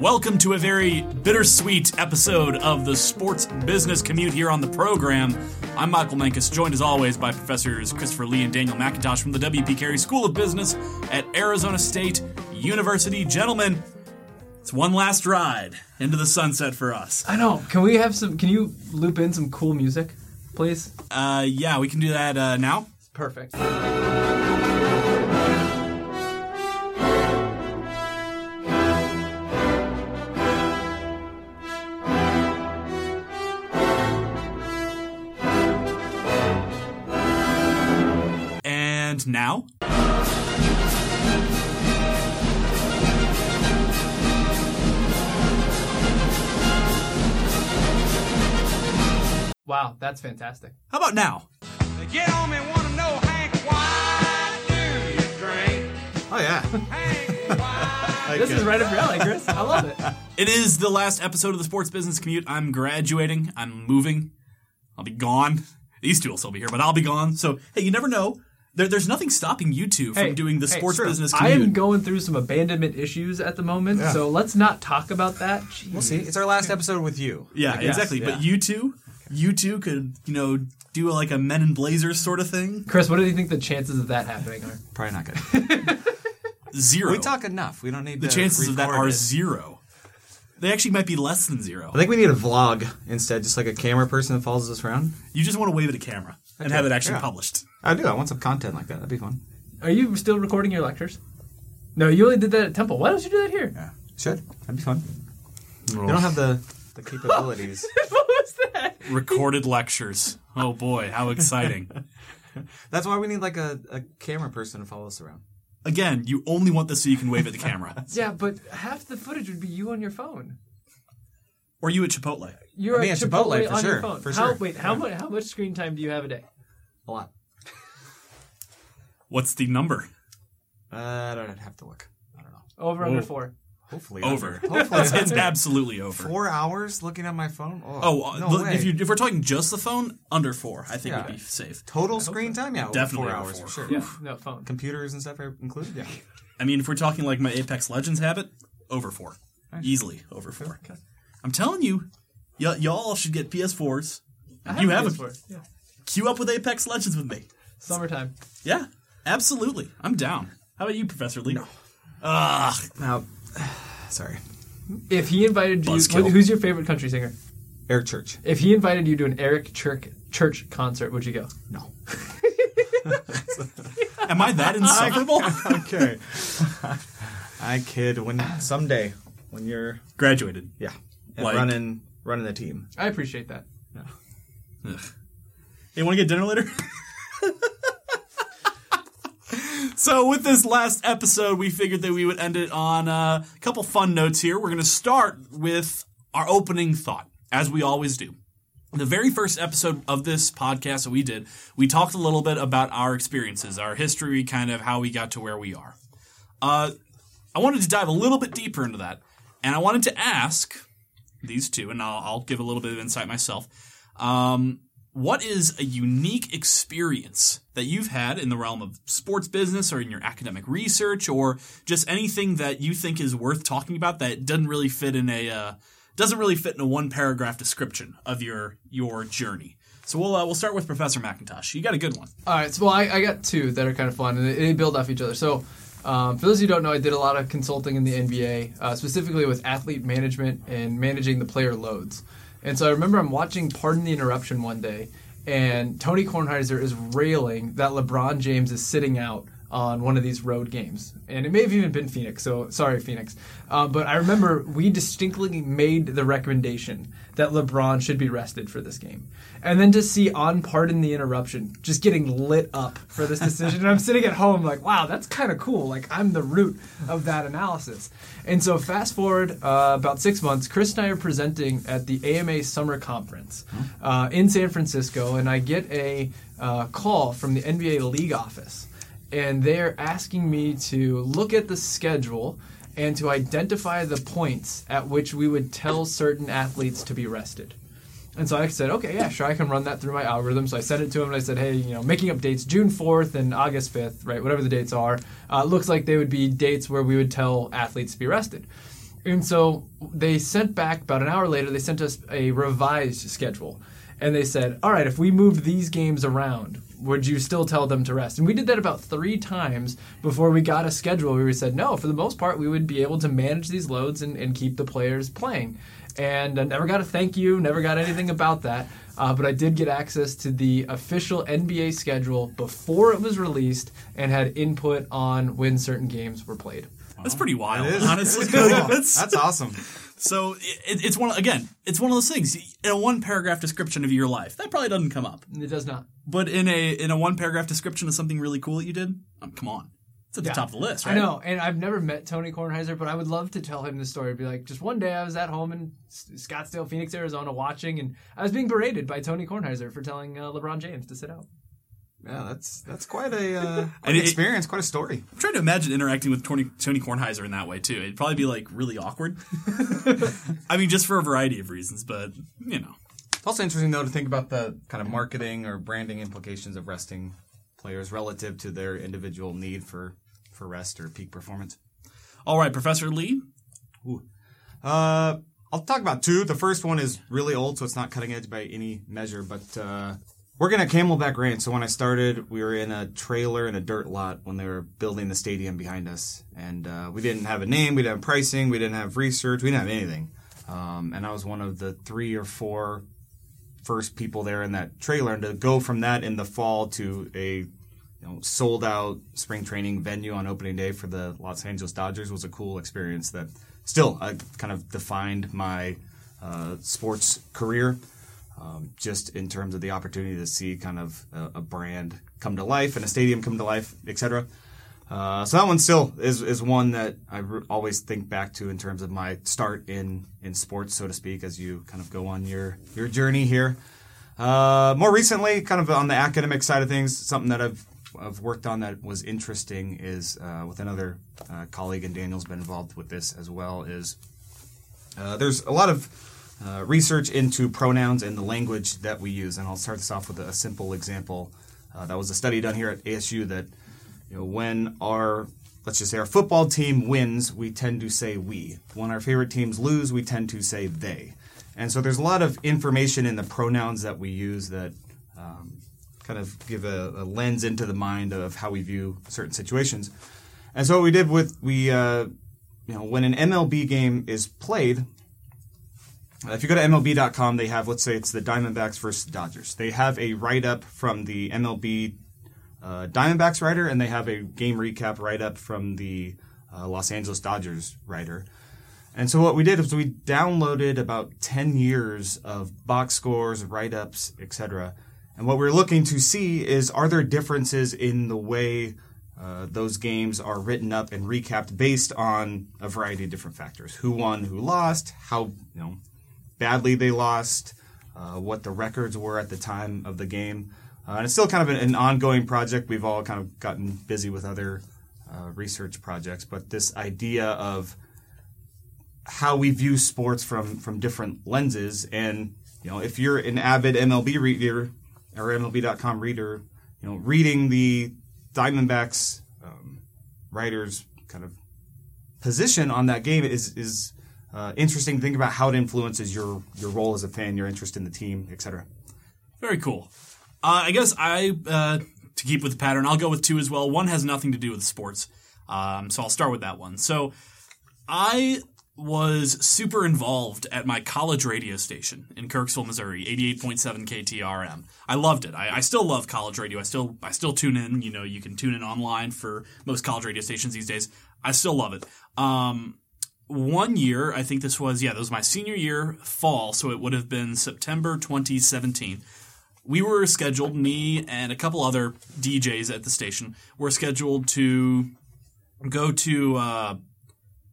Welcome to a very bittersweet episode of the Sports Business Commute here on the program. I'm Michael Mankus, joined as always by Professors Christopher Lee and Daniel McIntosh from the W.P. Carey School of Business at Arizona State University. Gentlemen, it's one last ride into the sunset for us. I know. Can we have some? Can you loop in some cool music, please? Uh, yeah, we can do that uh, now. Perfect. And now? Wow, that's fantastic. How about now? Get on me, wanna know, Hank, why do you drink? Oh yeah. Hank, why? This is right up your alley, Chris. I love it. It is the last episode of the Sports Business Commute. I'm graduating. I'm moving. I'll be gone. These two will still be here, but I'll be gone. So, hey, you never know. There, there's nothing stopping you two from Hey, doing the hey, Sports true. Business I am going through some abandonment issues at the moment, Yeah. so let's not talk about that. Jeez. We'll see. It's our last episode with you. yeah, exactly. yeah. But you two, you two could, you know, do like a Men in Blazers sort of thing. Chris, what do you think the chances of that happening are? Probably not good. Zero. we talk enough. We don't need the to chances of that are it. zero. They actually might be less than zero. I think we need a vlog instead, just like a camera person that follows us around. You just want to wave at a camera and have it actually yeah. published. I do. I want some content like that. That'd be fun. Are you still recording your lectures? No, you only did that at Temple. Why don't you do that here? Yeah. Should. That'd be fun. Oh. They don't have the the capabilities. what was that? Recorded lectures. Oh boy, how exciting. That's why we need like a, a camera person to follow us around. Again, you only want this so you can wave at the camera. Yeah, but half the footage would be you on your phone. Or you at Chipotle. You're Me at at Chipotle, Chipotle, for on sure, your phone. for how, sure. Wait, how much? How much screen time do you have a day? A lot. What's the number? Uh, I don't have to look. I don't know. Over under four. Hopefully Over. Hopefully It's, it's absolutely over. four hours looking at my phone. Oh, uh, no look, way. if you if we're talking just the phone, under four, I think Yeah. would be safe. total screen time, yeah, over Definitely four over hours four. for sure. Yeah, no phone. Computers and stuff are included. Yeah. I mean, if we're talking like my Apex Legends habit, over four, easily over four. I'm telling you, y- y'all should get PS4s. I You have a- PS4. Yeah. Queue up with Apex Legends with me. Summertime. Yeah, absolutely. I'm down. How about you, Professor Lee? No. Ugh. Now, sorry, If he invited you, Buzzkill. wh- who's your favorite country singer? Eric Church. If he invited you to an Eric Church church concert, would you go? No. Am I that insufferable? okay. I kid. When someday, when you're Graduated. yeah, and Like- running running the team. I appreciate that. Hey, you want to get dinner later? so, with this last episode, we figured that we would end it on a couple fun notes here. We're going to start with our opening thought, as we always do. The very first episode of this podcast that we did, we talked a little bit about our experiences, our history, kind of how we got to where we are. Uh, I wanted to dive a little bit deeper into that, and I wanted to ask these two, and I'll, I'll give a little bit of insight myself. Um, what is a unique experience that you've had in the realm of sports business or in your academic research or just anything that you think is worth talking about that doesn't really fit in a uh, doesn't really fit in a one paragraph description of your your journey? So we'll uh, we'll start with Professor McIntosh. You got a good one. All right, so well, I, I got two that are kind of fun, and they, they build off each other. So, um, for those of you who don't know, I did a lot of consulting in the NBA, uh, specifically with athlete management and managing the player loads. And so I remember I'm watching Pardon the Interruption one day, and Tony Kornheiser is railing that LeBron James is sitting out on one of these road games. And it may have even been Phoenix, so sorry, Phoenix. Uh, but I remember we distinctly made the recommendation that LeBron should be rested for this game. And then to see on Pardon the Interruption just getting lit up for this decision. and I'm sitting at home like, wow, that's kind of cool. Like, I'm the root of that analysis. And so, fast forward uh, about six months, Chris and I are presenting at the AMA Summer Conference uh, in San Francisco, and I get a uh, call from the NBA League office. And they're asking me to look at the schedule and to identify the points at which we would tell certain athletes to be rested. And so I said, okay, yeah, sure, I can run that through my algorithm. So I sent it to him and I said, hey, you know, making up dates June 4th and August 5th, right, whatever the dates are, uh, looks like they would be dates where we would tell athletes to be rested. And so they sent back about an hour later. They sent us a revised schedule, and they said, "All right, if we moved these games around, would you still tell them to rest?" And we did that about three times before we got a schedule where we said, "No, for the most part, we would be able to manage these loads and, and keep the players playing." And I never got a thank you, never got anything about that. Uh, but I did get access to the official NBA schedule before it was released and had input on when certain games were played. That's pretty wild, It is. honestly. It is cool. That's- That's awesome. So it, it's one again. It's one of those things in a one paragraph description of your life that probably doesn't come up, It does not. but in a in a one paragraph description of something really cool that you did, um, come on, it's at the Yeah. top of the list, right? I know, and I've never met Tony Kornheiser, but I would love to tell him the story. Be like, just one day I was at home in Scottsdale, Phoenix, Arizona, watching, and I was being berated by Tony Kornheiser for telling uh, LeBron James to sit out. Yeah, that's that's quite a uh, quite an experience, quite a story. I'm trying to imagine interacting with Tony, Tony Kornheiser in that way too. It'd probably be like really awkward. I mean, just for a variety of reasons, but you know. It's also interesting though to think about the kind of marketing or branding implications of resting players relative to their individual need for for rest or peak performance. All right, Professor Lee. Uh, I'll talk about two. The first one is really old, so it's not cutting edge by any measure. But uh, working at Camelback Ranch. So when I started, we were in a trailer in a dirt lot when they were building the stadium behind us, and uh, we didn't have a name, we didn't have pricing, we didn't have research, we didn't have anything. Um, and I was one of the three or four first people there in that trailer, and to go from that in the fall to a you know, sold out spring training venue on opening day for the Los Angeles Dodgers was a cool experience that still kind of defined my uh, sports career. Um, just in terms of the opportunity to see kind of a, a brand come to life and a stadium come to life, etc. Uh, so that one still is, is one that I re- always think back to in terms of my start in, in sports, so to speak, as you kind of go on your, your journey here. Uh, more recently, kind of on the academic side of things, something that I've I've worked on that was interesting is uh, with another uh, colleague, and Daniel's been involved with this as well. Is uh, there's a lot of uh, research into pronouns and the language that we use, and I'll start this off with a, simple example. Uh, that was a study done here at ASU that you know when our let's just say our football team wins, we tend to say we. When our favorite teams lose, we tend to say they. And so there's a lot of information in the pronouns that we use that um, kind of give a, a lens into the mind of how we view certain situations. And so what we did with we, uh, you know, when an MLB game is played, if you go to MLB.com, they have let's say it's the Diamondbacks versus Dodgers. They have a write up from the MLB uh, Diamondbacks writer, and they have a game recap write up from the uh, Los Angeles Dodgers writer. And so what we did was we downloaded about 10 years of box scores, write-ups, etc. And what we're looking to see is are there differences in the way uh, those games are written up and recapped based on a variety of different factors. Who won, who lost, how you know badly they lost, uh, what the records were at the time of the game. Uh, and it's still kind of an, an ongoing project. We've all kind of gotten busy with other uh, research projects, but this idea of how we view sports from from different lenses, and you know, if you're an avid MLB reader or MLB.com reader, you know, reading the Diamondbacks um, writers kind of position on that game is is uh, interesting to think about how it influences your your role as a fan, your interest in the team, etc. Very cool. Uh, I guess I, uh, to keep with the pattern, I'll go with two as well. One has nothing to do with sports, um, so I'll start with that one. So I was super involved at my college radio station in Kirksville, Missouri, 88.7 KTRM. I loved it. I, I still love college radio. I still I still tune in. You know, you can tune in online for most college radio stations these days. I still love it. Um, one year, I think this was, yeah, that was my senior year fall, so it would have been September 2017. We were scheduled, me and a couple other DJs at the station were scheduled to go to, uh,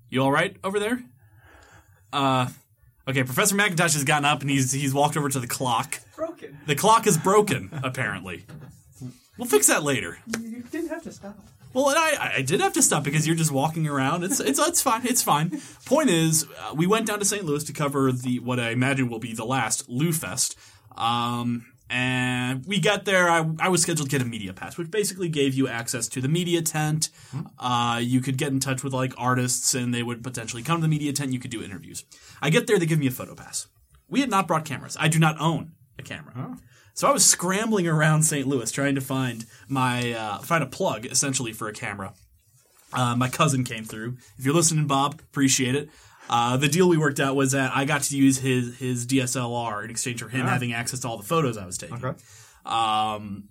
you all right over there? Uh, okay, Professor McIntosh has gotten up and he's, he's walked over to the clock. Broken. The clock is broken, apparently. We'll fix that later. You didn't have to stop. Well, and I, I did have to stop because you're just walking around. It's it's it's fine. It's fine. Point is, uh, we went down to St. Louis to cover the what I imagine will be the last LouFest. Um, And we got there. I, I was scheduled to get a media pass, which basically gave you access to the media tent. Uh, you could get in touch with like artists, and they would potentially come to the media tent. You could do interviews. I get there, they give me a photo pass. We had not brought cameras. I do not own a camera. So I was scrambling around St. Louis trying to find my uh, find a plug essentially for a camera. Uh, my cousin came through. If you're listening, Bob, appreciate it. Uh, the deal we worked out was that I got to use his his DSLR in exchange for him having access to all the photos I was taking. Okay. Um,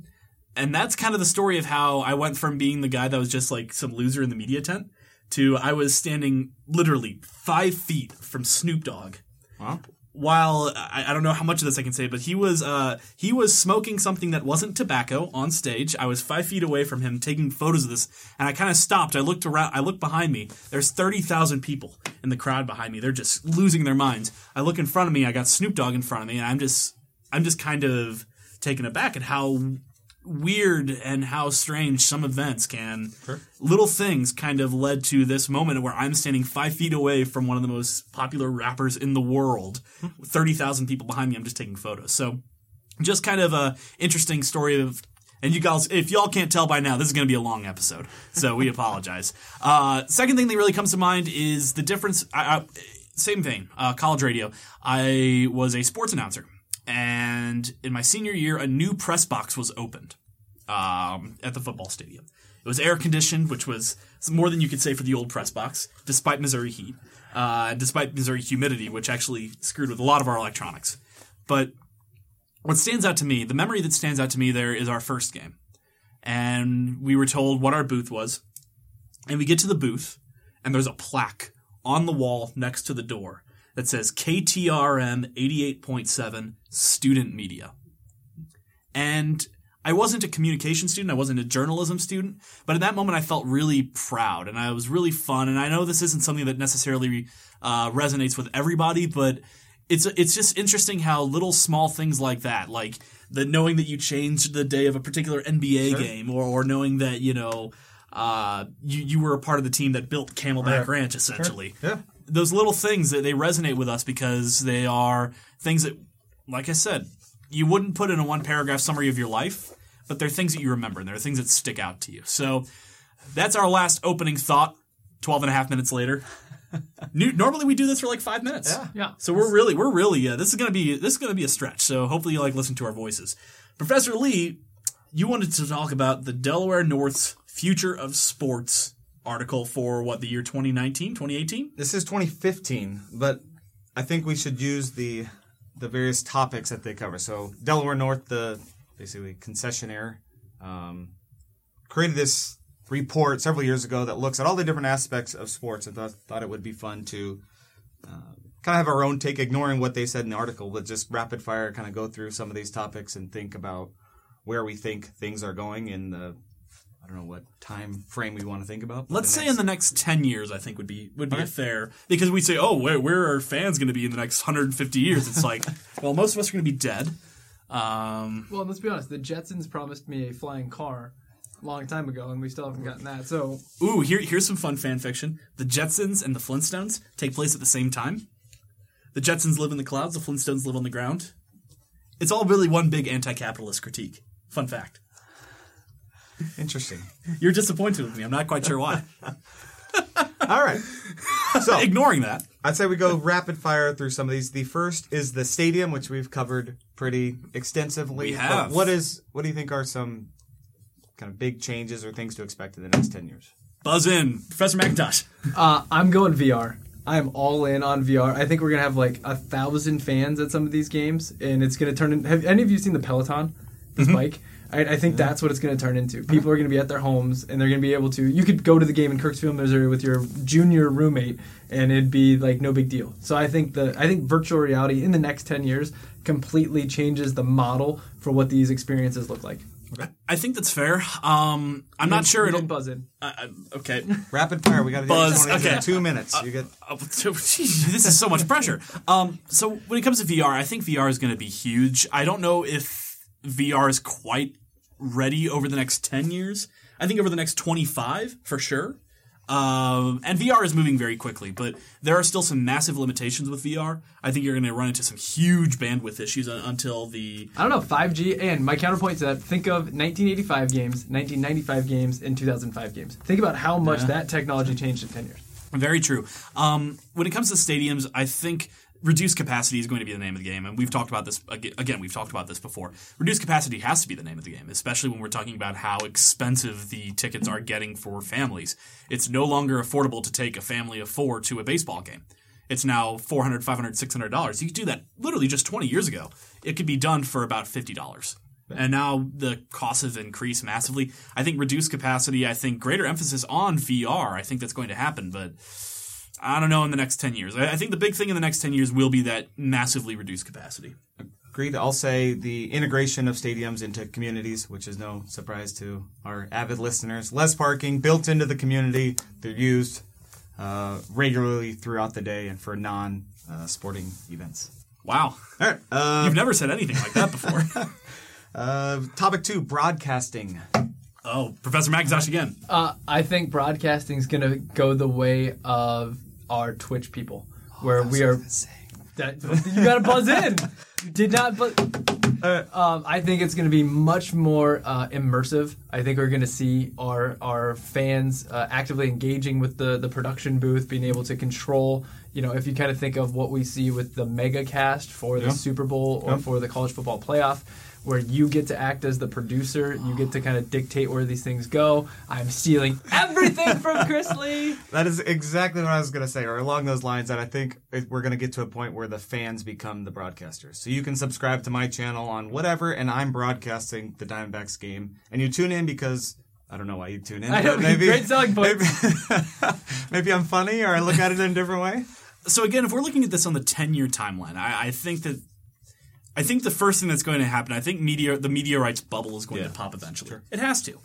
and that's kind of the story of how I went from being the guy that was just like some loser in the media tent to I was standing literally five feet from Snoop Dogg Wow. While I, I don't know how much of this I can say, but he was uh, he was smoking something that wasn't tobacco on stage. I was five feet away from him taking photos of this, and I kind of stopped. I looked around. I looked behind me. There's thirty thousand people in the crowd behind me. They're just losing their minds. I look in front of me. I got Snoop Dogg in front of me, and I'm just I'm just kind of taken aback at how weird and how strange some events can little things kind of led to this moment where i'm standing five feet away from one of the most popular rappers in the world. 30000 people behind me i'm just taking photos. So just kind of a interesting story of and you guys if y'all can't tell by now this is going to be a long episode so we apologize. Uh, second thing that really comes to mind is the difference I, I, same thing, uh, college radio. I was a sports announcer and in my senior year, a new press box was opened um, at the football stadium. It was air conditioned, which was more than you could say for the old press box, despite Missouri heat, uh, despite Missouri humidity, which actually screwed with a lot of our electronics. But what stands out to me, the memory that stands out to me there is our first game. And we were told what our booth was. And we get to the booth, and there's a plaque on the wall next to the door that says KTRM 88.7 Student Media. And I wasn't a communication student, I wasn't a journalism student, but in that moment I felt really proud and I was really fun. And I know this isn't something that necessarily uh, resonates with everybody, but it's it's just interesting how little small things like that, like the knowing that you changed the day of a particular NBA game, or or knowing that you know uh, you you were a part of the team that built Camelback Right. Ranch, essentially Yeah. Those little things that they resonate with us because they are things that, like I said, you wouldn't put in a one paragraph summary of your life, but they're things that you remember and they're things that stick out to you. So that's our last opening thought. 12 and a half minutes later. Normally we do this for like five minutes. Yeah. Yeah. So we're really, we're really, uh, this is gonna be, this is gonna be a stretch. So hopefully you like listen to our voices. Professor Lee, you wanted to talk about the Delaware North's future of sports article for what the year 2019, 2018? This is 2015, but I think we should use the the various topics that they cover. So Delaware North, the basically concessionaire, um, created this report several years ago that looks at all the different aspects of sports. I thought, thought it would be fun to uh, kind of have our own take, ignoring what they said in the article, but just rapid fire kind of go through some of these topics and think about where we think things are going in the I don't know what time frame we want to think about. Let's say next- in the next ten years, I think would be would be a fair because we say, oh, where where are fans going to be in the next 150 years? It's like, well, most of us are going to be dead. Um, Well, let's be honest. The Jetsons promised me a flying car a long time ago, and we still haven't gotten that. So ooh, here here's some fun fan fiction: the Jetsons and the Flintstones take place at the same time. The Jetsons live in the clouds, the Flintstones live on the ground. It's all really one big anti-capitalist critique. Fun fact. Interesting. You're disappointed with me. I'm not quite sure why. All right. So Ignoring that, I'd say we go rapid fire through some of these. The first is the stadium, which we've covered pretty extensively. We But. What is what do you think are some kind of big changes or things to expect in the next ten years? buzz in, Professor McIntosh. uh, I'm going VR. I am all in on VR. I think we're gonna have like a thousand fans at some of these games, and it's gonna turn in. Have any of you seen the Peloton, this bike? I, I think that's what it's gonna turn into. People are gonna be at their homes, and they're gonna be able to. You could go to the game in Kirksville, Missouri, with your junior roommate, and it'd be like no big deal. So I think the I think virtual reality in the next ten years completely changes the model for what these experiences look like. I think that's fair. Um, I'm not sure it'll. didn't buzz in. Uh, uh, okay. Rapid fire. We got to Buzz, each one in okay. two minutes. You get so- geez, this is so much pressure. Um, so when it comes to VR, I think VR is going to be huge. I don't know if VR is quite ready over the next ten years. I think over the next twenty five for sure. Um, and VR is moving very quickly, but there are still some massive limitations with VR. I think you're going to run into some huge bandwidth issues un- until the I don't know 5G. And my counterpoint to that: think of 1985 games, 1995 games, and 2005 games. Think about how much that technology changed in 10 years. Very true. Um, when it comes to stadiums, I think reduced capacity is going to be the name of the game, and we've talked about this again. We've talked about this before. Reduced capacity has to be the name of the game, especially when we're talking about how expensive the tickets are getting for families. It's no longer affordable to take a family of four to a baseball game. It's now 400 500 600 dollars. You could do that literally just 20 years ago. It could be done for about $50. And now the costs have increased massively. I think reduced capacity, I think greater emphasis on VR, I think that's going to happen, but I don't know in the next 10 years. I I think the big thing in the next 10 years will be that massively reduced capacity. Agreed. I'll say the integration of stadiums into communities, which is no surprise to our avid listeners. Less parking built into the community. They're used uh, regularly throughout the day and for non uh, sporting events. Wow. All right. Uh, You've never said anything like that before. uh, topic two broadcasting. oh, Professor McIntosh again. Uh, I think broadcasting is going to go the way of our Twitch people, where we are. That, you got to buzz in. You did not, but um, I think it's going to be much more uh, immersive. I think we're going to see our our fans uh, actively engaging with the the production booth, being able to control. You know, if you kind of think of what we see with the mega cast for the Yeah. Super Bowl or Yeah. for the college football playoff, where you get to act as the producer, you get to kind of dictate where these things go. I'm stealing everything from Chris Lee. That is exactly what I was going to say, or along those lines. That I think we're going to get to a point where the fans become the broadcasters. So you can subscribe to my channel on whatever, and I'm broadcasting the Diamondbacks game, and you tune in because I don't know why you tune in. I know, maybe great selling point. Maybe, maybe I'm funny, or I look at it in a different way. so again, if we're looking at this on the ten year timeline, I, I think that I think the first thing that's going to happen, I think media the media rights bubble is going Yeah. to pop eventually. It has to.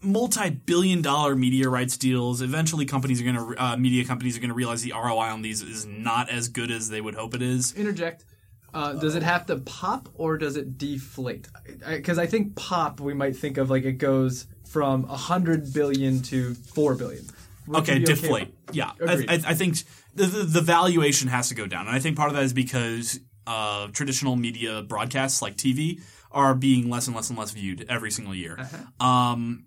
Multi billion dollar media rights deals. Eventually, companies are going to uh, media companies are going to realize the ROI on these is not as good as they would hope it is. interject. Uh, does it have to pop or does it deflate? Because I, think pop, we might think of like it goes from a hundred billion to four billion. Would Okay, deflate. with- yeah, I, I, I think the, the the valuation has to go down, and I think part of that is because uh, traditional media broadcasts like TV are being less and less and less viewed every single year. Um,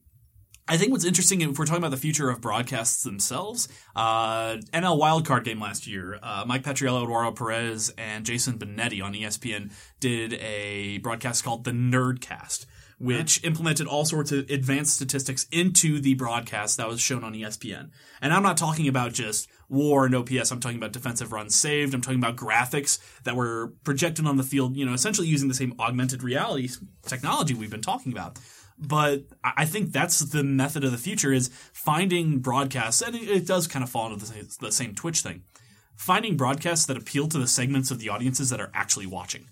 I think what's interesting if we're talking about the future of broadcasts themselves, uh, NL wildcard game last year, uh, Mike Petriello, Eduardo Perez, and Jason Benetti on ESPN did a broadcast called the Nerdcast, which implemented all sorts of advanced statistics into the broadcast that was shown on ESPN. And I'm not talking about just WAR and OPS. I'm talking about defensive runs saved. I'm talking about graphics that were projected on the field. You know, essentially using the same augmented reality technology we've been talking about but I think that's the method of the future is finding broadcasts, and it, does kind of fall into the same, Twitch thing. Finding broadcasts that appeal to the segments of the audiences that are actually watching.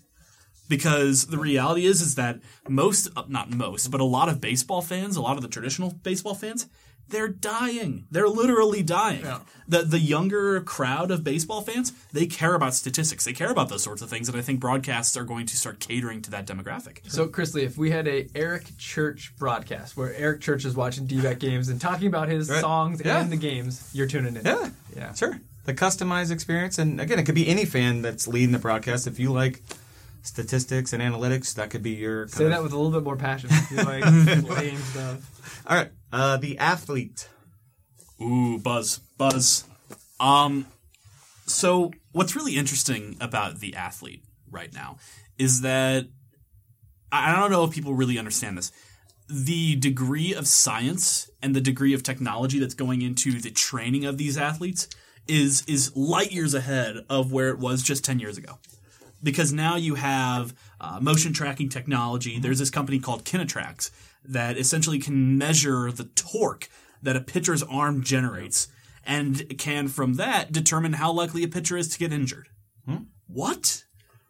Because the reality is, is that most, not most, but a lot of baseball fans, a lot of the traditional baseball fans, they're dying. They're literally dying. The the younger crowd of baseball fans, they care about statistics. They care about those sorts of things, and I think broadcasts are going to start catering to that demographic. So, Chris Lee, if we had a Eric Church broadcast where Eric Church is watching D-back games and talking about his Right. songs Yeah. and the games, you're tuning in. Yeah, Yeah. sure. The customized experience, and again, it could be any fan that's leading the broadcast. If you like statistics and analytics, that could be your. Kind Say that with a little bit more passion. You're like lame stuff. All right, uh, the athlete. Ooh, buzz, buzz. Um, so what's really interesting about the athlete right now is that I don't know if people really understand this. The degree of science and the degree of technology that's going into the training of these athletes is is light years ahead of where it was just ten years ago because now you have uh, motion tracking technology. There's this company called KinaTrax that essentially can measure the torque that a pitcher's arm generates and can, from that, determine how likely a pitcher is to get injured. Hmm? What?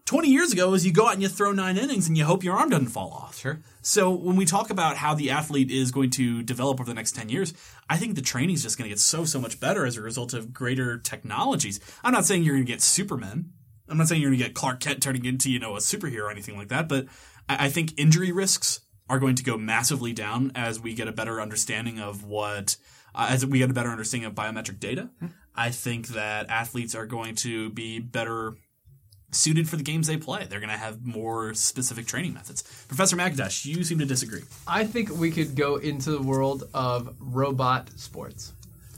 20 years ago is you go out and you throw nine innings and you hope your arm doesn't fall off. Sure. So when we talk about how the athlete is going to develop over the next 10 years, I think the training is just going to get so, so much better as a result of greater technologies. I'm not saying you're going to get Superman. I'm not saying you're going to get Clark Kent turning into, you know, a superhero or anything like that, but I, I think injury risks are going to go massively down as we get a better understanding of what uh, as we get a better understanding of biometric data. I think that athletes are going to be better suited for the games they play. They're going to have more specific training methods. Professor McIntosh, you seem to disagree. I think we could go into the world of robot sports.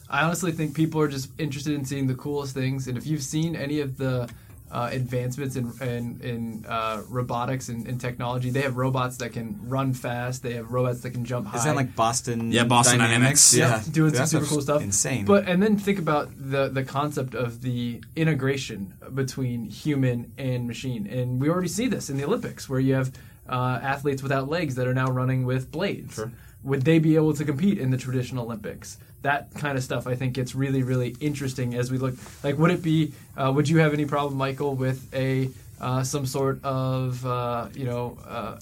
I honestly think people are just interested in seeing the coolest things, and if you've seen any of the uh, advancements in in, in uh, robotics and, and technology, they have robots that can run fast. They have robots that can jump high. Is that like Boston? Yeah, Boston Dynamics. Yeah, doing some That super cool stuff. Insane. But and then think about the the concept of the integration between human and machine, and we already see this in the Olympics, where you have uh, athletes without legs that are now running with blades. Would they be able to compete in the traditional Olympics? That kind of stuff, I think, gets really, really interesting as we look. Like, would it be? Uh, would you have any problem, Michael, with a uh, some sort of uh, you know uh,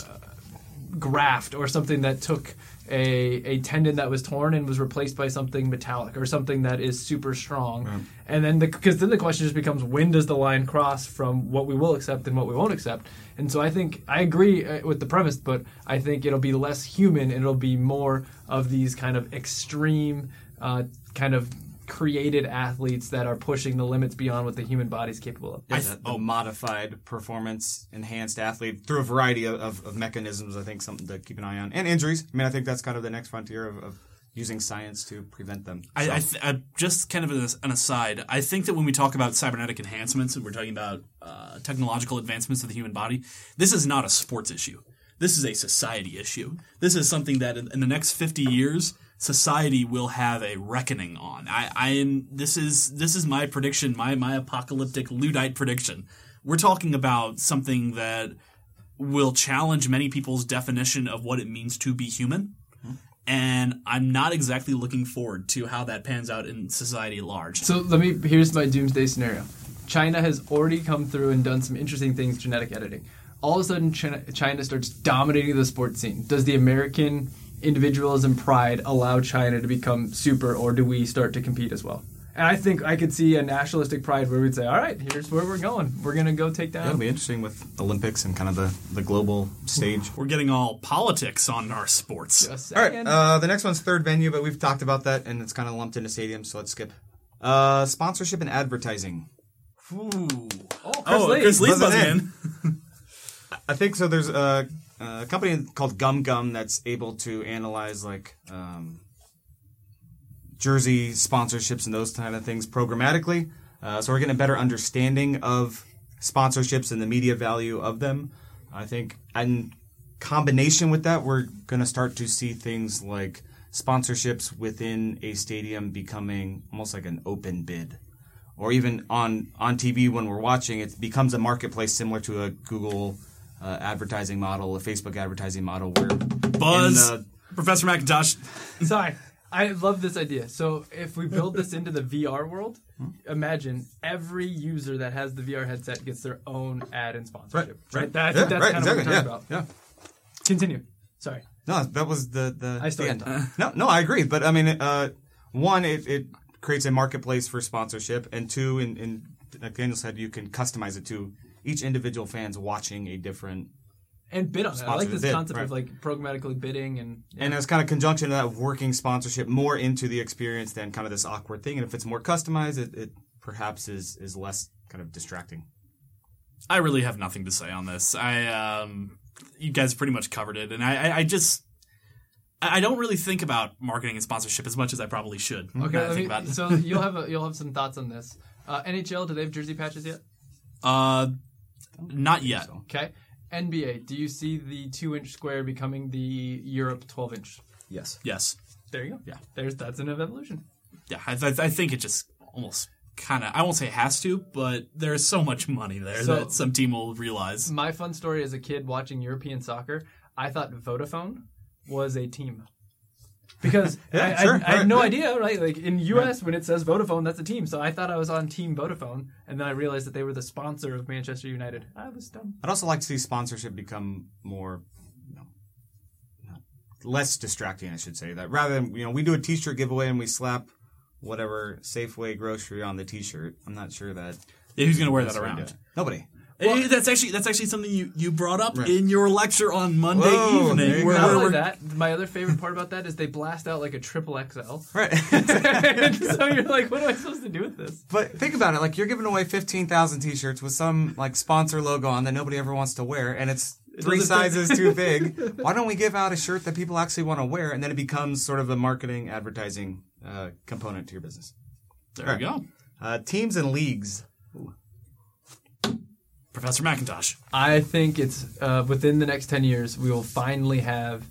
graft or something that took a, a tendon that was torn and was replaced by something metallic or something that is super strong. And then because then the question just becomes when does the line cross from what we will accept and what we won't accept. And so I think I agree uh, with the premise, but I think it'll be less human and it'll be more of these kind of extreme uh, kind of created athletes that are pushing the limits beyond what the human body's capable of. Yeah, I th- oh. modified performance enhanced athlete through a variety of, of, of mechanisms. I think something to keep an eye on and injuries. I mean, I think that's kind of the next frontier of, of using science to prevent them. I, So- I, th- I just kind of as an aside. I think that when we talk about cybernetic enhancements and we're talking about uh, technological advancements of the human body, this is not a sports issue. This is a society issue. This is something that in, in the next fifty years, society will have a reckoning on. I, I am. This is this is my prediction. My my apocalyptic Luddite prediction. We're talking about something that will challenge many people's definition of what it means to be human and I'm not exactly looking forward to how that pans out in society at large. So let me. Here's my doomsday scenario. China has already come through and done some interesting things, genetic editing. All of a sudden, China, China starts dominating the sports scene. Does the American individualism pride allow China to become super, or do we start to compete as well? And I think I could see a nationalistic pride where we'd say, "All right, here's where we're going. We're gonna go take Yeah, it'll be interesting with Olympics and kind of the, the global stage. We're getting all politics on our sports. All right, uh, the next one's third venue, but we've talked about that and it's kind of lumped into stadiums, so let's skip. Uh, sponsorship and advertising. Ooh. oh, Chris Oh, Lee. Chris Lee's Buzzing buzzing in. I think so. There's a, a company called GumGum that's able to analyze like um, jersey sponsorships and those kind of things programmatically. Uh, so we're getting a better understanding of sponsorships and the media value of them. I think, in combination with that, we're going to start to see things like sponsorships within a stadium becoming almost like an open bid or even on on TV when we're watching, it becomes a marketplace similar to a Google uh, advertising model, a Facebook advertising model, where Buzz. in the- Professor McIntosh. Sorry. I love this idea. So if we build this into the VR world, imagine every user that has the VR headset gets their own ad and sponsorship. Right. That, I think Yeah, that's right, kind of exactly, what we're yeah, talking about. yeah. Continue. Sorry. No, that was the the, I the started end. No, no, I agree. But I mean, uh, one, it, it creates a marketplace for sponsorship, and two, and, and like Daniel said, you can customize it to each individual fan's watching a different. And bid on it. I like this bid, concept of like programmatically bidding and And as kind of conjunction of that, working sponsorship more into the experience than kind of this awkward thing. And if it's more customized, it, it perhaps is is less kind of distracting. I really have nothing to say on this. I um, you guys pretty much covered it, and I, I, I just. I I don't really think about marketing and sponsorship as much as I probably should. Okay, that I let think me, about it. so you'll have a, you'll have some thoughts on this. Uh, NHL, do they have jersey patches yet? Uh, not yet. So. Okay. NBA, do you see the two inch square becoming the Europe twelve inch? Yes. Yes. There you go. Yeah. There's that's an evolution. Yeah, I, I, I think it just almost kind of. I won't say has to, but there's so much money there So- that some team will realize. My fun story as a kid watching European soccer, I thought Vodafone was a team. Because Yeah, I, I- sure, I, had no idea, right? Like in US, when it says Vodafone, that's a team. So I thought I was on Team Vodafone, and then I realized that they were the sponsor of Manchester United. I was dumb. I'd also like to see sponsorship become more, you know, less distracting. I should say that rather than you know we do a T-shirt giveaway and we slap whatever Safeway grocery on the T-shirt. I'm not sure that Yeah, who's going to wear that that's what we around? Nobody. Eh, that's actually that's actually something you, you brought up in your lecture on Monday Whoa, evening. you Where. Not where only that, my other favorite part about that is they blast out like a triple XL. Right. so you're like, what am I supposed to do with this? but think about it. Like you're giving away 15,000 t-shirts with some like sponsor logo on that nobody ever wants to wear, and it's three doesn't sizes too big. Why don't we give out a shirt that people actually want to wear, and then it becomes sort of a marketing, advertising uh, component to your business. there we go. Uh, teams and leagues. Professor McIntosh. I think it's uh, within the next 10 years, we will finally have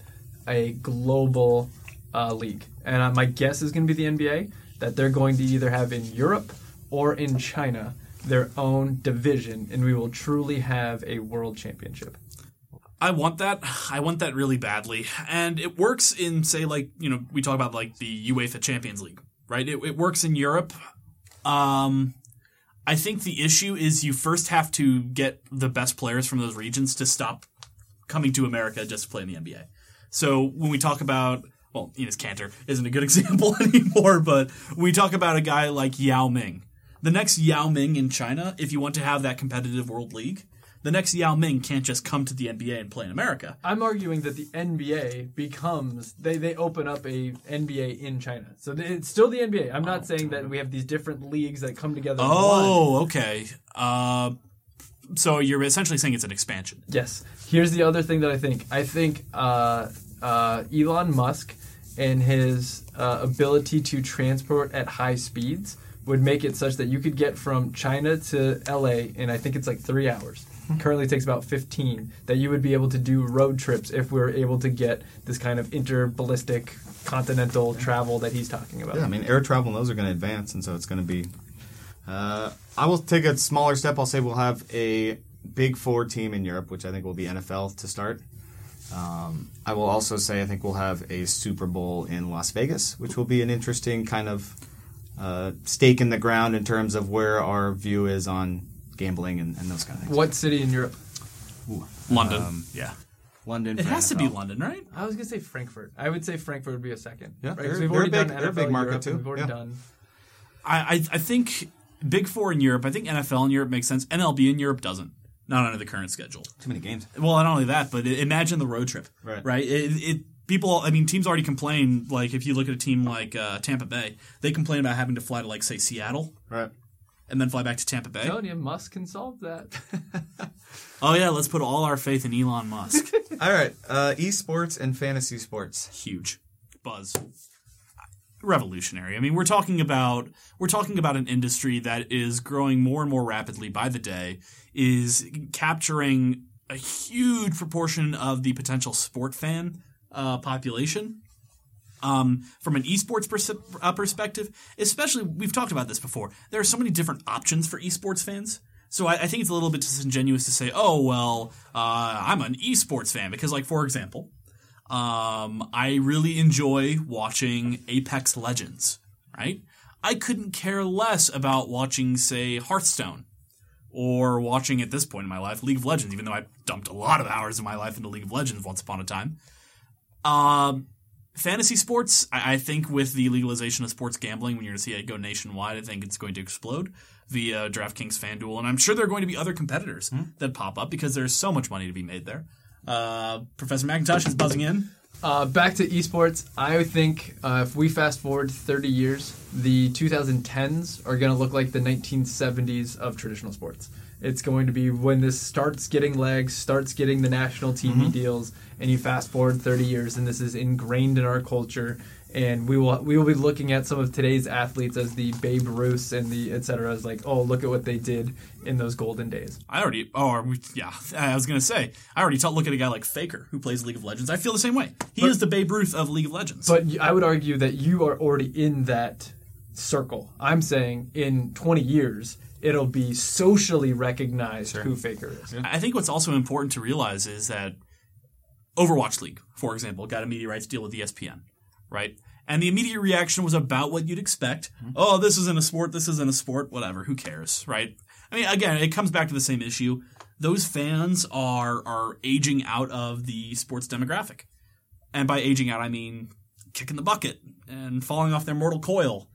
a global uh, league. And uh, my guess is going to be the NBA, that they're going to either have in Europe or in China their own division, and we will truly have a world championship. I want that. I want that really badly. And it works in, say, like, you know, we talk about like the UEFA Champions League, right? It, it works in Europe. Um, I think the issue is you first have to get the best players from those regions to stop coming to America just to play in the NBA. So when we talk about, well, Enes Kanter isn't a good example anymore, but we talk about a guy like Yao Ming. The next Yao Ming in China, if you want to have that competitive world league, the next Yao Ming can't just come to the NBA and play in America. I'm arguing that the NBA becomes they they open up a NBA in China, so th- it's still the NBA. I'm not saying that we have these different leagues that come together. Oh, okay. Uh, so you're essentially saying it's an expansion. Yes. Here's the other thing that I think. I think uh, uh, Elon Musk and his uh, ability to transport at high speeds would make it such that you could get from China to LA in I think it's like three hours. Currently takes about 15. That you would be able to do road trips if we are able to get this kind of interballistic continental travel that he's talking about. Yeah, I mean, air travel and those are going to advance, and so it's going to be. Uh, I will take a smaller step. I'll say we'll have a big four team in Europe, which I think will be NFL to start. Um, I will also say I think we'll have a Super Bowl in Las Vegas, which will be an interesting kind of uh, stake in the ground in terms of where our view is on gambling and, and those kind of things. What city in Europe? London. Um, yeah. London. It for has to be London, right? I was gonna say Frankfurt. I would say Frankfurt would be a second. Yeah, right? 'Cause they're- we've they're already big- done they're a NFL big market Europe, too, We've already yeah. done. I, I I think Big Four in Europe. I think NFL in Europe makes sense. MLB in Europe doesn't. Not under the current schedule. Too many games. Well, not only that, but imagine the road trip. Right. Right. It, it people. I mean, teams already complain. Like if you look at a team like uh, Tampa Bay, they complain about having to fly to like say Seattle Right. And then fly back to Tampa Bay. Telling you, Musk can solve that. Oh yeah, let's put all our faith in Elon Musk. All right. Uh, esports and fantasy sports. Huge buzz. Revolutionary. I mean, we're talking about we're talking about an industry that is growing more and more rapidly by the day, is capturing a huge proportion of the potential sport fan uh, population. Um, from an esports pers- uh, perspective, especially we've talked about this before. There are so many different options for esports fans. So I, I think it's a little bit disingenuous to say, "Oh well, uh, I'm an esports fan," because, like, for example, um, I really enjoy watching Apex Legends. Right? I couldn't care less about watching, say, Hearthstone, or watching at this point in my life League of Legends, even though I dumped a lot of hours of my life into League of Legends once upon a time. Um, fantasy sports, I, I think with the legalization of sports gambling, when you're going to see it go nationwide, I think it's going to explode via DraftKings FanDuel. And I'm sure there are going to be other competitors that pop up because there's so much money to be made there. Uh, Professor McIntosh is buzzing in. Uh, back to esports. I think uh, if we fast forward 30 years, the 2010s are going to look like the 1970s of traditional sports. It's going to be when this starts getting legs, starts getting the national TV mm-hmm. deals, and you fast forward 30 years, and this is ingrained in our culture. And we will we will be looking at some of today's athletes as the Babe Ruths and the et cetera, as like, oh, look at what they did in those golden days. I already, oh, we, yeah, I was going to say, I already t- look at a guy like Faker who plays League of Legends. I feel the same way. He is the Babe Ruth of League of Legends. But I would argue that you are already in that circle. I'm saying in 20 years, it'll be socially recognized who Faker is. I think what's also important to realize is that Overwatch League, for example, got a media rights deal with ESPN, right? And the immediate reaction was about what you'd expect. Mm-hmm. Oh, this isn't a sport. This isn't a sport. Whatever. Who cares, right? I mean, again, it comes back to the same issue. Those fans are are aging out of the sports demographic, and by aging out, I mean kicking the bucket and falling off their mortal coil.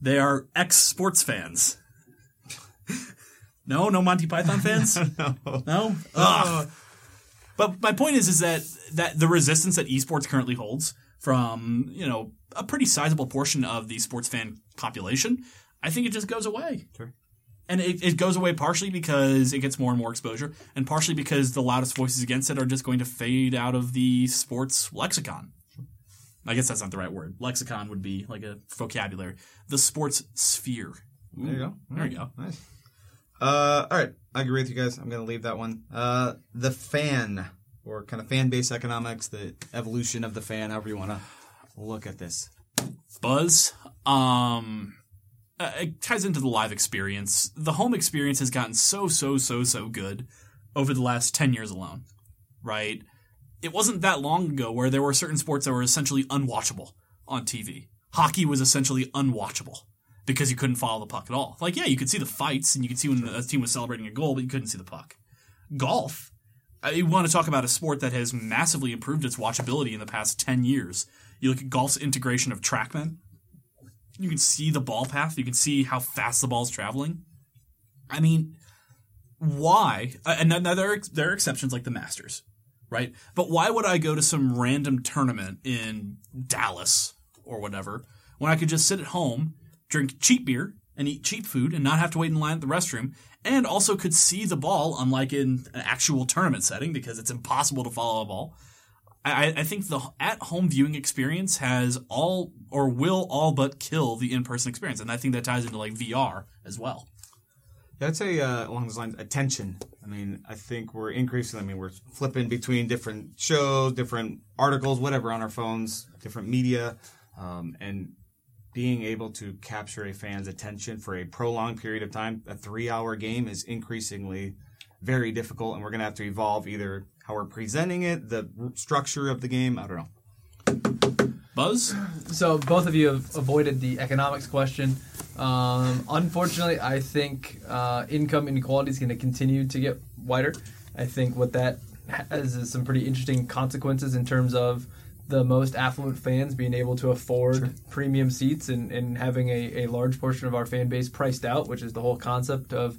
They are ex sports fans. No, no Monty Python fans. no. Ugh. But my point is, is that that the resistance that esports currently holds from you know a pretty sizable portion of the sports fan population, I think it just goes away. Sure. And it, it goes away partially because it gets more and more exposure, and partially because the loudest voices against it are just going to fade out of the sports lexicon. I guess that's not the right word. Lexicon would be like a vocabulary. The sports sphere. There you go. There you go. Nice. Uh, all right, I agree with you guys. I'm going to leave that one. Uh, the fan, or kind of fan base economics, the evolution of the fan, however you want to look at this. Buzz. Um, uh, it ties into the live experience. The home experience has gotten so, so, so, so good over the last 10 years alone, right? It wasn't that long ago where there were certain sports that were essentially unwatchable on TV. Hockey was essentially unwatchable because you couldn't follow the puck at all. Like, yeah, you could see the fights and you could see when a team was celebrating a goal, but you couldn't see the puck. Golf. uh, You want to talk about a sport that has massively improved its watchability in the past 10 years. You look at golf's integration of TrackMan, you can see the ball path. You can see how fast the ball's traveling. I mean, why? uh, And now there are, there are exceptions like the Masters, right? But why would I go to some random tournament in Dallas or whatever when I could just sit at home, drink cheap beer, and eat cheap food and not have to wait in line at the restroom, and also could see the ball, unlike in an actual tournament setting because it's impossible to follow a ball. I, I think the at-home viewing experience has all or will all but kill the in-person experience, and I think that ties into like VR as well. Yeah, I'd say uh, along those lines, attention. I mean, I think we're increasing. I mean, we're flipping between different shows, different articles, whatever on our phones, different media, um, and being able to capture a fan's attention for a prolonged period of time. A three-hour game is increasingly very difficult, and we're going to have to evolve either how we're presenting it, the structure of the game. I don't know. Buzz, So both of you have avoided the economics question. Um, unfortunately, I think uh, income inequality is going to continue to get wider. I think what that has is some pretty interesting consequences in terms of the most affluent fans being able to afford premium seats and, and having a, a large portion of our fan base priced out, which is the whole concept of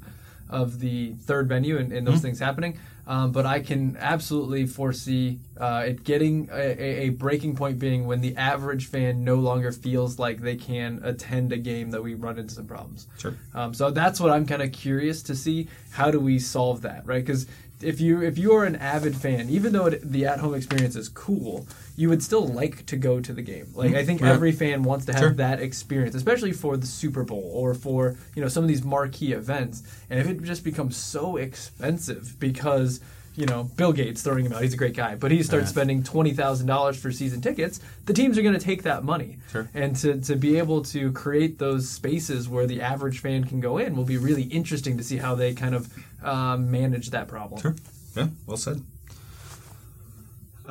of the third venue and, and those things happening. Um, but I can absolutely foresee uh, it getting a, a, a breaking point being when the average fan no longer feels like they can attend a game that we run into some problems. Sure. Um, so that's what I'm kind of curious to see. How do we solve that, right? Because if you if you are an avid fan, even though it, the at home experience is cool, you would still like to go to the game. Like I think Right. every fan wants to have Sure. that experience, especially for the Super Bowl or for you know some of these marquee events. And if it just becomes so expensive because you know Bill Gates throwing him out, he's a great guy, but he starts Yeah. spending twenty thousand dollars for season tickets, the teams are going to take that money. Sure. And to, to be able to create those spaces where the average fan can go in will be really interesting to see how they kind of um, manage that problem. Sure. Yeah, well said.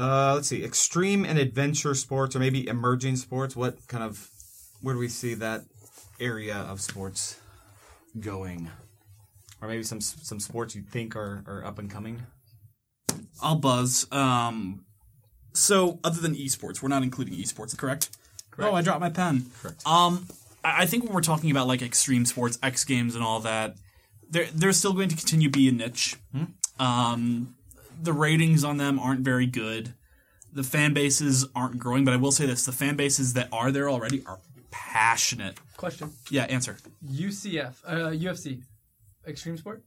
Uh, let's see, extreme and adventure sports, or maybe emerging sports. What kind of, where do we see that area of sports going? Or maybe some some sports you think are, are up and coming. I'll buzz. Um, so other than esports, we're not including esports, correct? Correct. Oh, I dropped my pen. Correct. Um, I think when we're talking about like extreme sports, X Games, and all that, they're they're still going to continue to be a niche. Um, the ratings on them aren't very good. The fan bases aren't growing, but I will say this: the fan bases that are there already are passionate. Question: Yeah, answer. UCF, uh, UFC, extreme sport.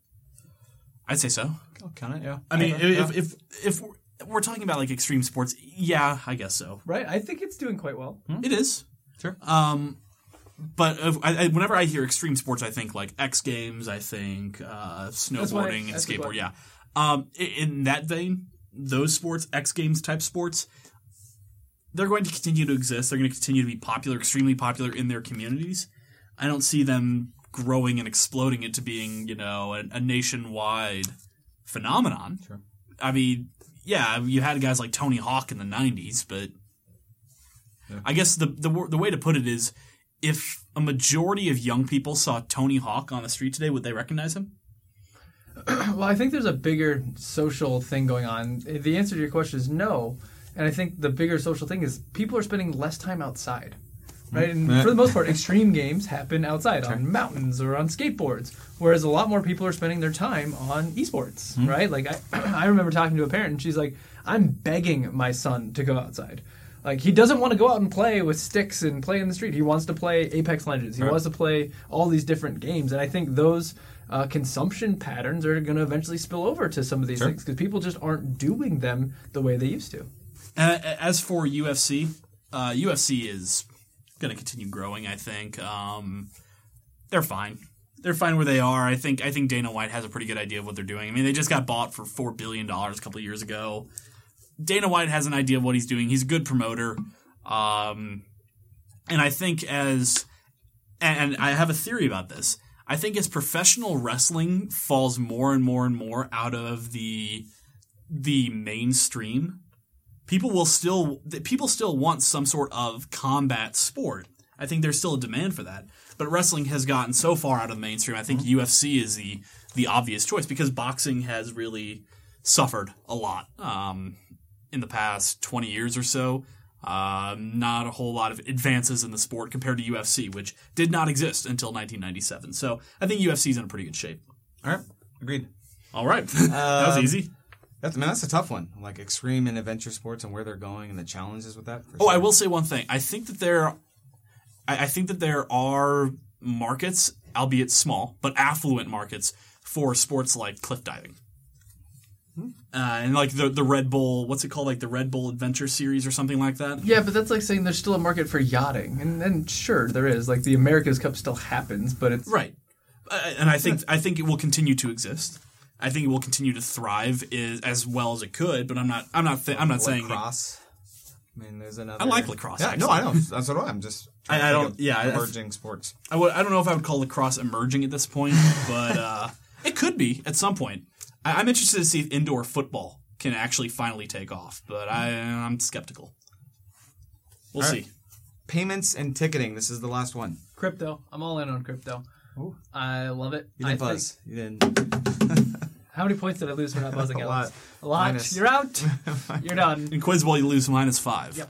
I'd say so. Oh, kind of, yeah. I mean, Okay, if, yeah. if if we're, we're talking about like extreme sports, yeah, I guess so. Right, I think it's doing quite well. It is. Sure. Um, but if, I, I, whenever I hear extreme sports, I think like X Games. I think uh, snowboarding and skateboard. Yeah. Um, in that vein, those sports, X Games type sports, they're going to continue to exist. They're going to continue to be popular, extremely popular in their communities. I don't see them growing and exploding into being, you know, a, a nationwide phenomenon. Sure. I mean, yeah, you had guys like Tony Hawk in the '90s, but I guess the, the the way to put it is, if a majority of young people saw Tony Hawk on the street today, would they recognize him? Well, I think there's a bigger social thing going on. The answer to your question is no. And I think the bigger social thing is people are spending less time outside. Mm-hmm. right? And for the most part, extreme games happen outside on mountains or on skateboards, whereas a lot more people are spending their time on esports, mm-hmm. right? Like I, I remember talking to a parent, and she's like, "I'm begging my son to go outside." Like he doesn't want to go out and play with sticks and play in the street. He wants to play Apex Legends. He Right. wants to play all these different games, and I think those uh, consumption patterns are going to eventually spill over to some of these Sure. things because people just aren't doing them the way they used to. Uh, as for UFC, uh, UFC is going to continue growing. I think um, they're fine. They're fine where they are. I think. I think Dana White has a pretty good idea of what they're doing. I mean, they just got bought for four billion dollars a couple of years ago. Dana White has an idea of what he's doing. He's a good promoter, um, and I think as and, and I have a theory about this. I think as professional wrestling falls more and more and more out of the the mainstream, people will still people still want some sort of combat sport. I think there's still a demand for that. But wrestling has gotten so far out of the mainstream. I think UFC is the the obvious choice because boxing has really suffered a lot um, in the past 20 years or so. Uh, not a whole lot of advances in the sport compared to UFC, which did not exist until 1997. So I think UFC is in a pretty good shape. All right, agreed. All right, that was Um, easy. That's, I mean, that's a tough one. Like extreme and adventure sports and where they're going and the challenges with that. for Oh, I will say one thing. I think that there, I, I think that there are markets, albeit small, but affluent markets for sports like cliff diving. Uh, and like the the Red Bull, what's it called? Like the Red Bull Adventure Series or something like that. Yeah, but that's like saying there's still a market for yachting, and, and sure there is. Like the America's Cup still happens, but it's Right. Uh, and I think I think it will continue to exist. I think it will continue to thrive is, as well as it could. But I'm not I'm not th- I'm not saying lacrosse. I mean, there's another. I like lacrosse, Yeah, no, actually. I know. That's what I'm just. I- I don't- of yeah, I- emerging sports. I would I don't know if I would call lacrosse emerging at this point, but uh, it could be at some point. I, I'm interested to see if indoor football can actually finally take off, but I I'm skeptical. We'll All see. right. Payments and ticketing. This is the last one. crypto. I'm all in on crypto. Ooh. I love it. You didn't think- buzz. You didn't. how many points did I lose for not buzzing A Alex? lot. A lot. Minus. You're out. You're done. In Quizball, you lose minus five. Yep.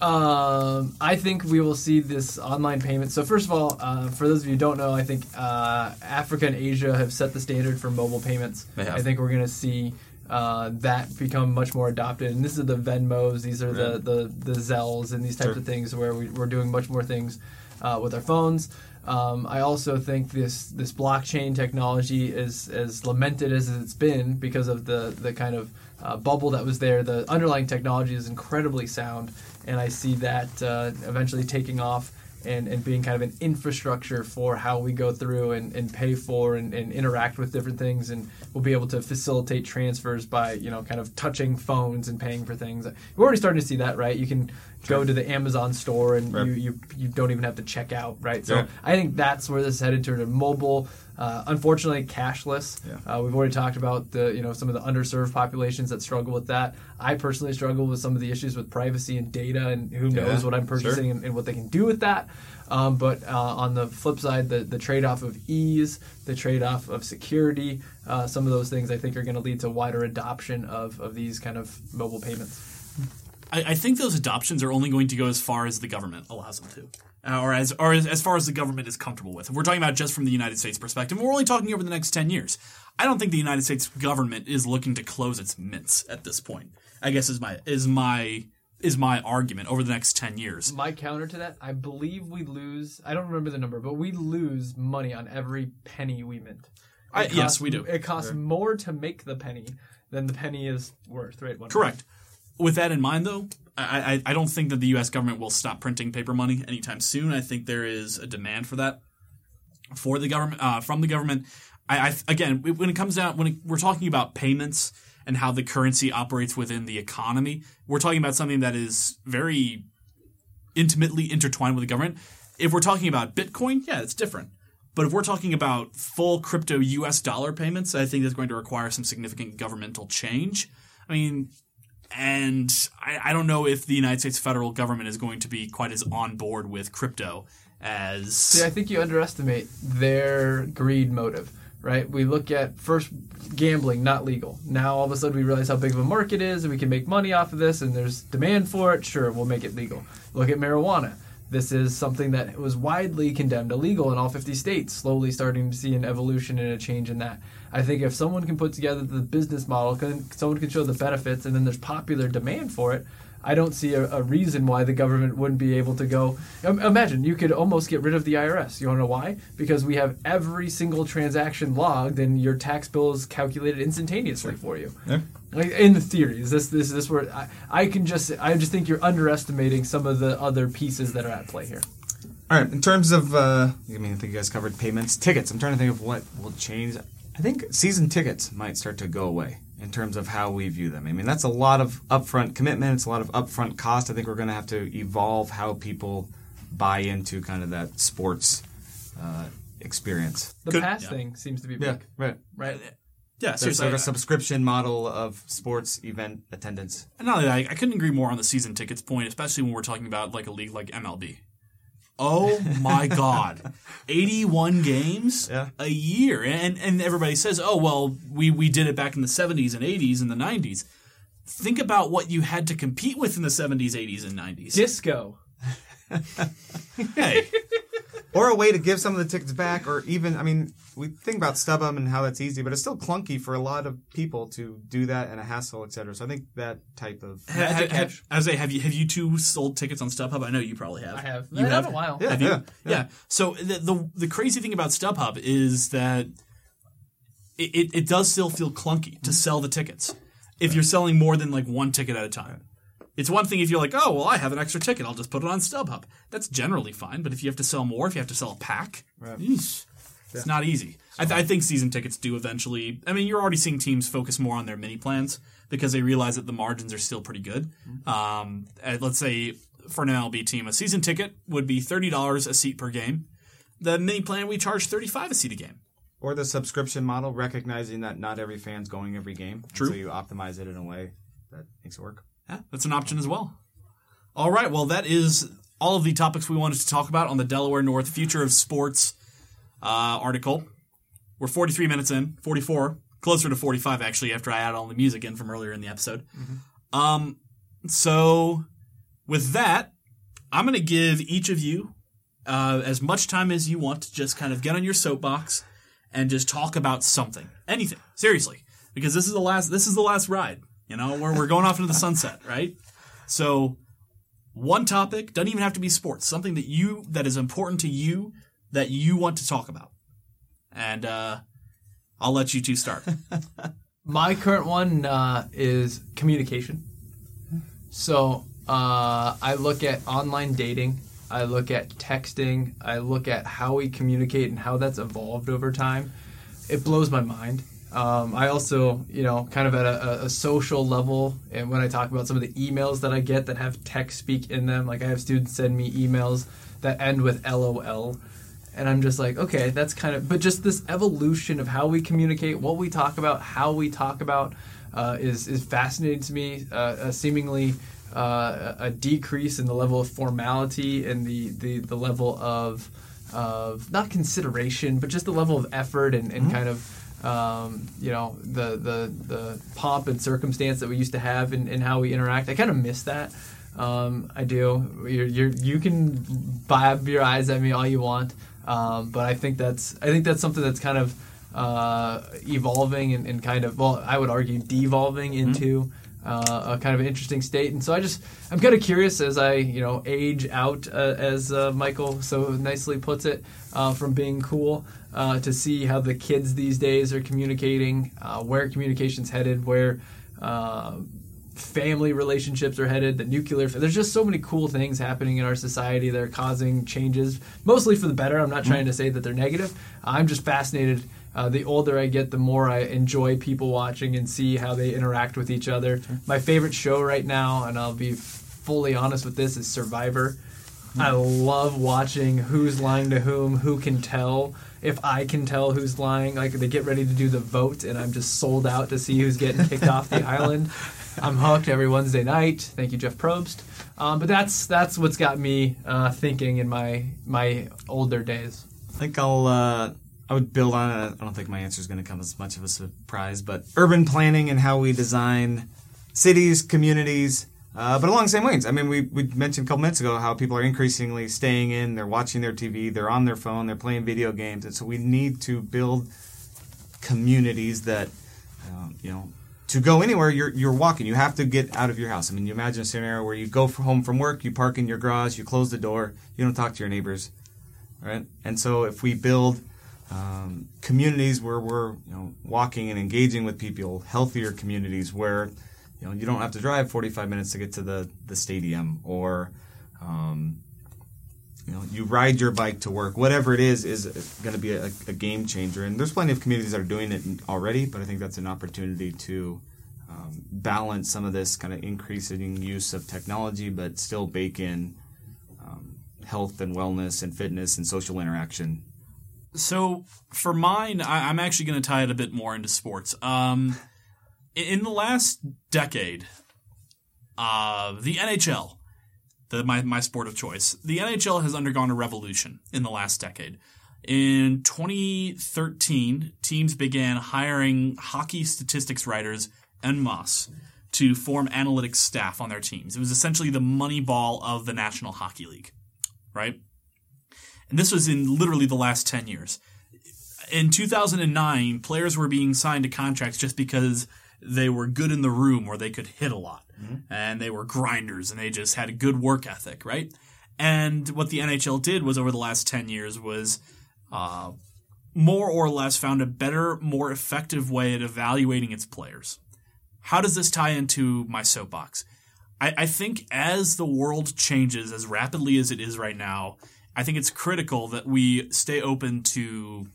Um, I think we will see this online payment. So first of all, uh, for those of you who don't know, I think uh, Africa and Asia have set the standard for mobile payments. They have. I think we're going to see uh, that become much more adopted. And this is the Venmos, these are the, the the Zelles, and these types Sure. of things where we, we're doing much more things uh, with our phones. Um, I also think this this blockchain technology is as lamented as it's been because of the the kind of uh, bubble that was there. The underlying technology is incredibly sound, and I see that uh, eventually taking off and, and being kind of an infrastructure for how we go through and, and pay for and, and interact with different things. And we'll be able to facilitate transfers by you know kind of touching phones and paying for things. We're already starting to see that right? You can go to the amazon store and Right. you, you you don't even have to check out right so Yeah. i think that's where this is headed to mobile uh, unfortunately cashless Yeah. uh, we've already talked about the you know some of the underserved populations that struggle with that i personally struggle with some of the issues with privacy and data and who knows Yeah, what i'm sure. purchasing and, and what they can do with that. Um, but uh, on the flip side, the, the trade off of ease, the trade off of security, uh, some of those things I think are going to lead to wider adoption of, of these kind of mobile payments. I, I think those adoptions are only going to go as far as the government allows them to, uh, or as or as, as far as the government is comfortable with. If we're talking about just from the United States perspective, we're only talking over the next ten years. I don't think the United States government is looking to close its mints at this point. I guess is my is my is my argument over the next ten years. My counter to that, I believe we lose, I don't remember the number, but we lose money on every penny we mint. I- It yes, we do. It costs more to make the penny than the penny is worth, right? One Correct. With that in mind, though, I, I I don't think that the U.S. government will stop printing paper money anytime soon. I think there is a demand for that for the government uh, from the government. I, I again, when it comes down when it, we're talking about payments and how the currency operates within the economy, we're talking about something that is very intimately intertwined with the government. If we're talking about Bitcoin, yeah, it's different. But if we're talking about full crypto US dollar payments, I think that's going to require some significant governmental change. I mean, and I, I don't know if the United States federal government is going to be quite as on board with crypto as. See, I think you underestimate their greed motive, right? We look at first gambling, not legal. Now all of a sudden we realize how big of a market is and we can make money off of this and there's demand for it. Sure, we'll make it legal. Look at marijuana. This is something that was widely condemned illegal in all 50 states, slowly starting to see an evolution and a change in that. I think if someone can put together the business model, someone can show the benefits, and then there's popular demand for it, I don't see a, a reason why the government wouldn't be able to go. im- Imagine you could almost get rid of the IRS. You want to know why? Because we have every single transaction logged, and your tax bill is calculated instantaneously for you. Yeah. Like in the theory, is this this this where I, I can just I just think you're underestimating some of the other pieces that are at play here. All right. In terms of, uh, I mean, I think you guys covered payments, tickets. I'm trying to think of what will change. I think season tickets might start to go away in terms of how we view them. I mean, that's a lot of upfront commitment. It's a lot of upfront cost. I think we're going to have to evolve how people buy into kind of that sports uh, experience. The Good- pass yeah. thing seems to be Yeah. Right. right? Yeah, There's seriously. sort of I- a subscription model of sports event attendance. And not only that, I, I couldn't agree more on the season tickets point, especially when we're talking about like a league like MLB. Oh my God, eighty-one games Yeah. a year, and and everybody says, oh well, we we did it back in the seventies and eighties and the nineties. Think about what you had to compete with in the seventies, eighties, and nineties. Disco. Hey, or a way to give some of the tickets back, or even, I mean, we think about StubHub and how that's easy, but it's still clunky for a lot of people to do that and a hassle, et cetera. So I think that type of. ha, ha, ha, as a have you have you two sold tickets on StubHub? I know you probably have. I have. You I have a while. Yeah. Have you? Yeah. So the, the the crazy thing about StubHub is that it, it, it does still feel clunky to mm-hmm. sell the tickets if you're selling more than like one ticket at a time. It's one thing if you're like, oh well, I have an extra ticket, I'll just put it on StubHub. That's generally fine. But if you have to sell more, if you have to sell a pack, eesh, it's not easy. I, th- I think season tickets do eventually. I mean, you're already seeing teams focus more on their mini plans because they realize that the margins are still pretty good. Um, let's say for an MLB team, a season ticket would be thirty dollars a seat per game. The mini plan we charge thirty five a seat a game. Or the subscription model, recognizing that not every fan's going every game. True. So you optimize it in a way that makes it work. Yeah, that's an option as well. All right, well, that is all of the topics we wanted to talk about on the Delaware North Future of Sports uh, article. We're 43 minutes in, 44, closer to 45 actually, after I add all the music in from earlier in the episode. Um, so, with that, I'm going to give each of you uh, as much time as you want to just kind of get on your soapbox and just talk about something, anything, seriously, because this is the last. This is the last ride. You know, we're we're going off into the sunset, right? So, one topic doesn't even have to be sports. Something that you that is important to you that you want to talk about, and uh, I'll let you two start. My current one uh, is communication. So uh, I look at online dating. I look at texting. I look at how we communicate and how that's evolved over time. It blows my mind. Um, I also, you know, kind of at a, a- social level, and when I talk about some of the emails that I get that have tech speak in them, like I have students send me emails that end with LOL, and I'm just like, okay, that's kind of, but just this evolution of how we communicate, what we talk about, how we talk about, uh, is is fascinating to me. Uh, uh, seemingly, uh, a decrease in the level of formality and the the, the level of of not consideration, but just the level of effort and, and kind of um, you know the, the the pomp and circumstance that we used to have and, in how we interact. I kind of miss that. Um, I do. You're, you're, you can bob your eyes at me all you want, um, but I think that's I think that's something that's kind of uh, evolving and, and kind of well, I would argue devolving into uh, a kind of interesting state. And so I just I'm kind of curious as I you know age out, uh, as uh, Michael so nicely puts it, uh, from being cool. Uh, to see how the kids these days are communicating, uh, where communication's headed, where uh, family relationships are headed, the nuclear. There's just so many cool things happening in our society that are causing changes, mostly for the better. I'm not trying to say that they're negative. I'm just fascinated. Uh, the older I get, the more I enjoy people watching and see how they interact with each other. My favorite show right now, and I'll be fully honest with this, is Survivor. I love watching who's lying to whom, who can tell. If I can tell who's lying, like they get ready to do the vote, and I'm just sold out to see who's getting kicked off the island. I'm hooked every Wednesday night. Thank you, Jeff Probst. Um, but that's that's what's got me uh, thinking in my my older days. I think I'll. Uh, I would build on it. I don't think my answer is going to come as much of a surprise, but urban planning and how we design cities, communities, Uh, but along the same lines, I mean, we, we mentioned a couple minutes ago how people are increasingly staying in, they're watching their TV, they're on their phone, they're playing video games, and so we need to build communities that, um, you know, to go anywhere you're you're walking, you have to get out of your house. I mean, you imagine a scenario where you go from home from work, you park in your garage, you close the door, you don't talk to your neighbors, right? And so if we build um, communities where we're you know walking and engaging with people, healthier communities where you know you don't have to drive 45 minutes to get to the the stadium or um, you know you ride your bike to work. Whatever it is is going to be a, a game changer. And there's plenty of communities that are doing it already but i think that's an opportunity to um, balance some of this kind of increasing use of technology but still bake in um, health and wellness and fitness and social interaction So for mine, I, I'm actually going to tie it a bit more into sports. Um, in- the last decade, uh, the NHL, the my my sport of choice, the NHL has undergone a revolution in the last decade. In 2013, teams began hiring hockey statistics writers en masse to form analytics staff on their teams. It was essentially the Moneyball of the National Hockey League, right? And this was in literally the last 10 years. In 2009, players were being signed to contracts just because they were good in the room or they could hit a lot. And they were grinders and they just had a good work ethic, right? And what the NHL did was over the last 10 years was uh, more or less found a better, more effective way at evaluating its players. How does this tie into my soapbox? I, I think as the world changes as rapidly as it is right now, I think it's critical that we stay open to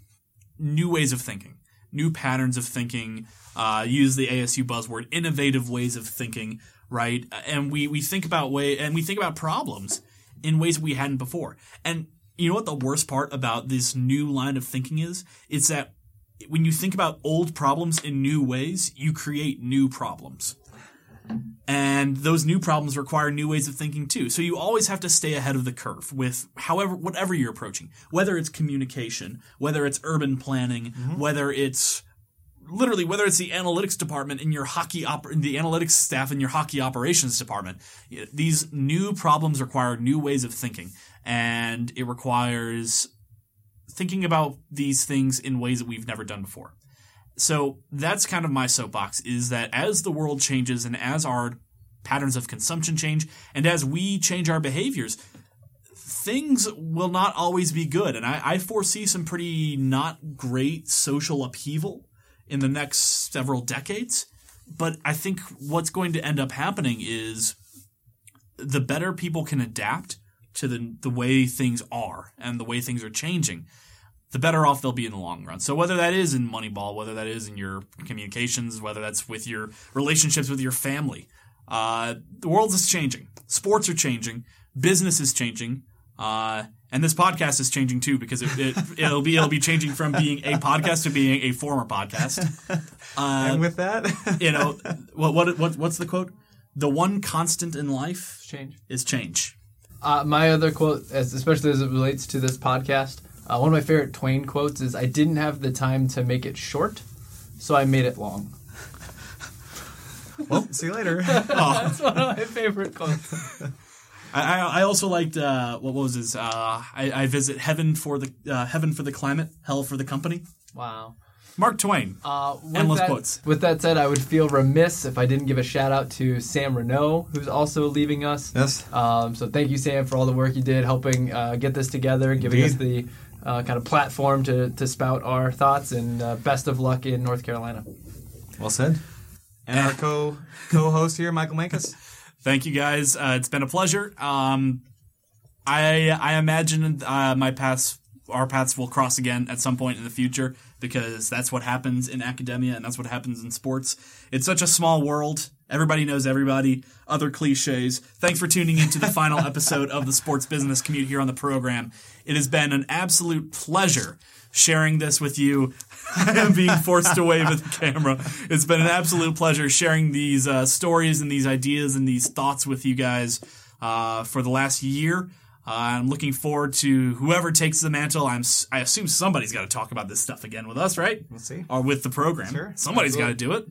new ways of thinking, new patterns of thinking. Uh, use the ASU buzzword, innovative ways of thinking, right? And we we think about way and we think about problems in ways we hadn't before. And you know what the worst part about this new line of thinking is? It's that when you think about old problems in new ways, you create new problems. And those new problems require new ways of thinking too. So you always have to stay ahead of the curve with however, whatever you're approaching. Whether it's communication, whether it's urban planning, mm-hmm. whether it's literally whether it's the analytics department in your hockey op- the analytics staff in your hockey operations department these new problems require new ways of thinking and it requires thinking about these things in ways that we've never done before so that's kind of my soapbox is that as the world changes and as our patterns of consumption change and as we change our behaviors things will not always be good. And I, I foresee some pretty not great social upheaval in the next several decades. But i think what's going to end up happening is the better people can adapt to the, the way things are and the way things are changing the better off they'll be in the long run. So whether that is in Moneyball, whether that is in your communications, whether that's with your relationships with your family, uh, the world is changing. Sports are changing. Business is changing. Uh, and this podcast is changing too because it, it, it'll be it'll be changing from being a podcast to being a former podcast. and with that, You know what what what what's the quote? The one constant in life Change. is change. Uh, my other quote, especially as it relates to this podcast, uh, one of my favorite Twain quotes is, "I didn't have the time to make it short, so I made it long." well, see you later. That's one of my favorite quotes. I, I I also liked uh, what was his uh, I, I visit heaven for the uh, heaven for the climate, hell for the company. Wow. Mark Twain. Uh, with Endless that, quotes. With that said, I would feel remiss if I didn't give a shout out to Sam Renault, who's also leaving us. yes. Um, so thank you, Sam, for all the work you did helping uh, get this together, giving us the uh, kind of platform to, to spout our thoughts, and uh, best of luck in North Carolina. Well said. And our co co-host here, Michael Mankus. Thank you guys. Uh, it's been a pleasure. Um, I I imagine uh, my paths our paths will cross again at some point in the future because that's what happens in academia and that's what happens in sports. It's such a small world. Everybody knows everybody. Other cliches. Thanks for tuning into the final episode of the Sports Business Commute here on the program. It has been an absolute pleasure sharing this with you. I am being forced to wave at the camera. It's been an absolute pleasure sharing these uh, stories and these ideas and these thoughts with you guys uh, for the last year. I'm looking forward to whoever takes the mantle. I'm I assume somebody's got to talk about this stuff again with us, right? Let's see. Or with the program. Sure. Somebody's got to do it.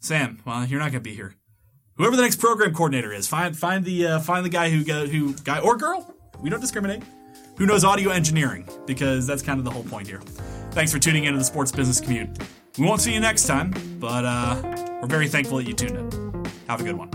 Sam, well, you're not going to be here. whoever the next program coordinator is, find find the uh, find the guy who go, who guy or girl. We don't discriminate. Who knows audio engineering because that's kind of the whole point here. Thanks for tuning into the Sports Business Commute. We won't see you next time, but uh, we're very thankful that you tuned in. Have a good one.